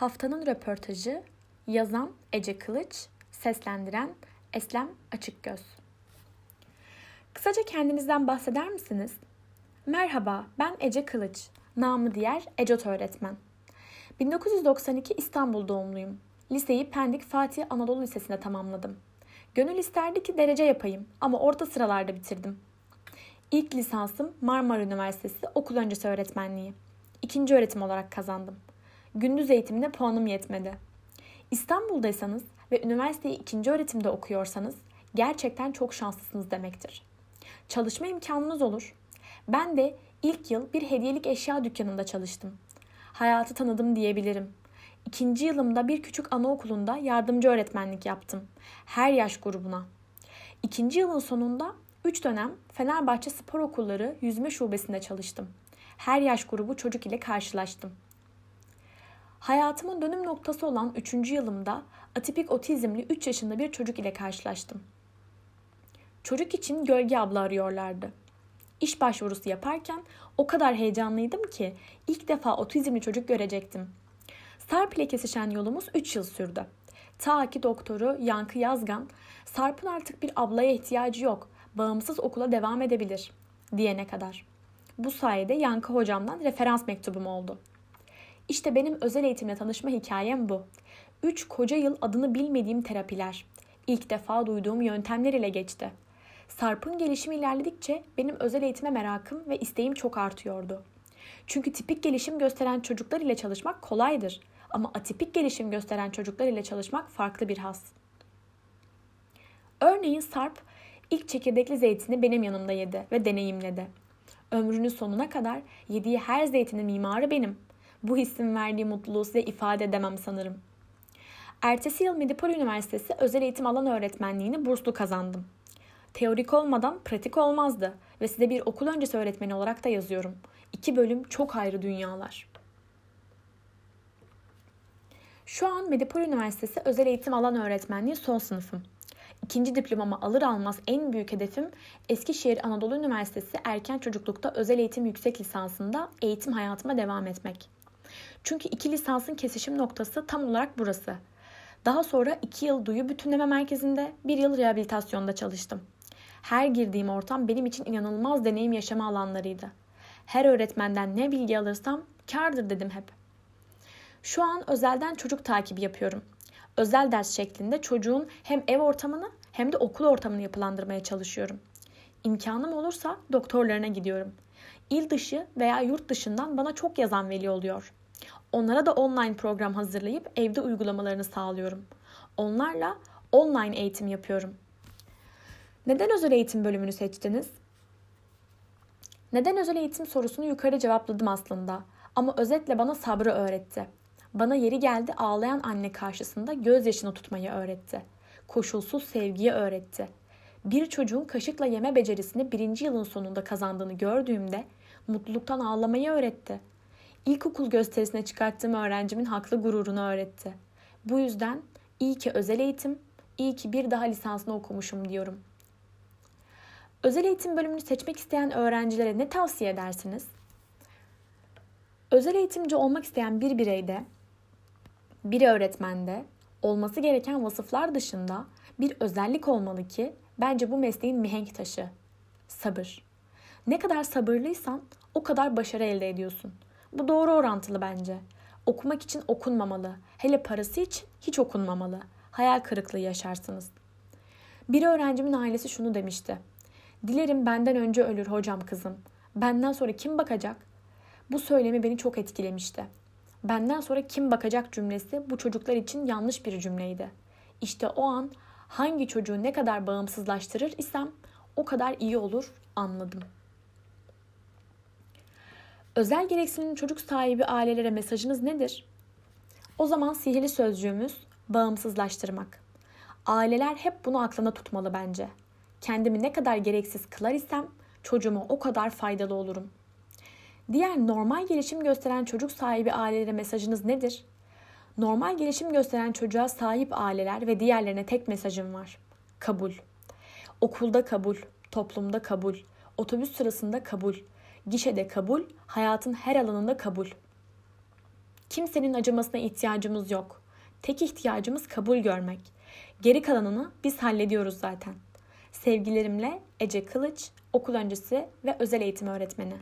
Haftanın röportajı yazan Ece Kılıç, seslendiren Eslem Açıkgöz. Kısaca kendinizden bahseder misiniz? Merhaba, ben Ece Kılıç, namı diğer Ecot öğretmen. 1992 İstanbul doğumluyum. Liseyi Pendik Fatih Anadolu Lisesi'nde tamamladım. Gönül isterdi ki derece yapayım ama orta sıralarda bitirdim. İlk lisansım Marmara Üniversitesi okul öncesi öğretmenliği. İkinci öğretim olarak kazandım. Gündüz eğitimine puanım yetmedi. İstanbul'daysanız ve üniversiteyi ikinci öğretimde okuyorsanız gerçekten çok şanslısınız demektir. Çalışma imkanınız olur. Ben de ilk yıl bir hediyelik eşya dükkanında çalıştım. Hayatı tanıdım diyebilirim. İkinci yılımda bir küçük anaokulunda yardımcı öğretmenlik yaptım. Her yaş grubuna. İkinci yılın sonunda 3 dönem Fenerbahçe Spor Okulları yüzme şubesinde çalıştım. Her yaş grubu çocuk ile karşılaştım. Hayatımın dönüm noktası olan 3. yılımda atipik otizmli 3 yaşında bir çocuk ile karşılaştım. Çocuk için gölge abla arıyorlardı. İş başvurusu yaparken o kadar heyecanlıydım ki ilk defa otizmli çocuk görecektim. Sarp ile kesişen yolumuz 3 yıl sürdü. Ta ki doktoru Yankı Yazgan, Sarp'ın artık bir ablaya ihtiyacı yok, bağımsız okula devam edebilir diyene kadar. Bu sayede Yankı hocamdan referans mektubum oldu. İşte benim özel eğitimle tanışma hikayem bu. Üç koca yıl adını bilmediğim terapiler. İlk defa duyduğum yöntemler ile geçti. Sarp'ın gelişimi ilerledikçe benim özel eğitime merakım ve isteğim çok artıyordu. Çünkü tipik gelişim gösteren çocuklar ile çalışmak kolaydır. Ama atipik gelişim gösteren çocuklar ile çalışmak farklı bir has. Örneğin Sarp ilk çekirdekli zeytini benim yanımda yedi ve deneyimledi. Ömrünün sonuna kadar yediği her zeytinin mimarı benim. Bu hissin verdiği mutluluğu size ifade edemem sanırım. Ertesi yıl Medipol Üniversitesi özel eğitim alan öğretmenliğini burslu kazandım. Teorik olmadan pratik olmazdı ve size bir okul öncesi öğretmeni olarak da yazıyorum. İki bölüm çok ayrı dünyalar. Şu an Medipol Üniversitesi özel eğitim alan öğretmenliği son sınıfım. İkinci diplomamı alır almaz en büyük hedefim Eskişehir Anadolu Üniversitesi erken çocuklukta özel eğitim yüksek lisansında eğitim hayatıma devam etmek. Çünkü iki lisansın kesişim noktası tam olarak burası. Daha sonra iki yıl duyu bütünleme merkezinde, bir yıl rehabilitasyonda çalıştım. Her girdiğim ortam benim için inanılmaz deneyim yaşama alanlarıydı. Her öğretmenden ne bilgi alırsam kardır dedim hep. Şu an özelden çocuk takibi yapıyorum. Özel ders şeklinde çocuğun hem ev ortamını hem de okul ortamını yapılandırmaya çalışıyorum. İmkanım olursa doktorlarına gidiyorum. İl dışı veya yurt dışından bana çok yazan veli oluyor. Onlara da online program hazırlayıp evde uygulamalarını sağlıyorum. Onlarla online eğitim yapıyorum. Neden özel eğitim bölümünü seçtiniz? Neden özel eğitim sorusunu yukarı cevapladım aslında. Ama özetle bana sabrı öğretti. Bana yeri geldi ağlayan anne karşısında gözyaşını tutmayı öğretti. Koşulsuz sevgiyi öğretti. Bir çocuğun kaşıkla yeme becerisini birinci yılın sonunda kazandığını gördüğümde mutluluktan ağlamayı öğretti. İlkokul gösterisine çıkarttığım öğrencimin haklı gururunu öğretti. Bu yüzden iyi ki özel eğitim, iyi ki bir daha lisansını okumuşum diyorum. Özel eğitim bölümünü seçmek isteyen öğrencilere ne tavsiye edersiniz? Özel eğitimci olmak isteyen bir bireyde, bir öğretmende olması gereken vasıflar dışında bir özellik olmalı ki bence bu mesleğin mihenk taşı. Sabır. Ne kadar sabırlıysan o kadar başarı elde ediyorsun. Bu doğru orantılı bence. Okumak için okunmamalı. Hele parası için hiç okunmamalı. Hayal kırıklığı yaşarsınız. Bir öğrencimin ailesi şunu demişti. Dilerim benden önce ölür hocam kızım. Benden sonra kim bakacak? Bu söylemi beni çok etkilemişti. Benden sonra kim bakacak cümlesi bu çocuklar için yanlış bir cümleydi. İşte o an hangi çocuğu ne kadar bağımsızlaştırır isem o kadar iyi olur anladım. Özel gereksinim çocuk sahibi ailelere mesajınız nedir? O zaman sihirli sözcüğümüz bağımsızlaştırmak. Aileler hep bunu aklına tutmalı bence. Kendimi ne kadar gereksiz kılar isem çocuğuma o kadar faydalı olurum. Diğer normal gelişim gösteren çocuk sahibi ailelere mesajınız nedir? Normal gelişim gösteren çocuğa sahip aileler ve diğerlerine tek mesajım var. Kabul. Okulda kabul, toplumda kabul, otobüs sırasında kabul, gişede kabul, hayatın her alanında kabul. Kimsenin acımasına ihtiyacımız yok. Tek ihtiyacımız kabul görmek. Geri kalanını biz hallediyoruz zaten. Sevgilerimle Ece Kılıç, okul öncesi ve özel eğitim öğretmeni.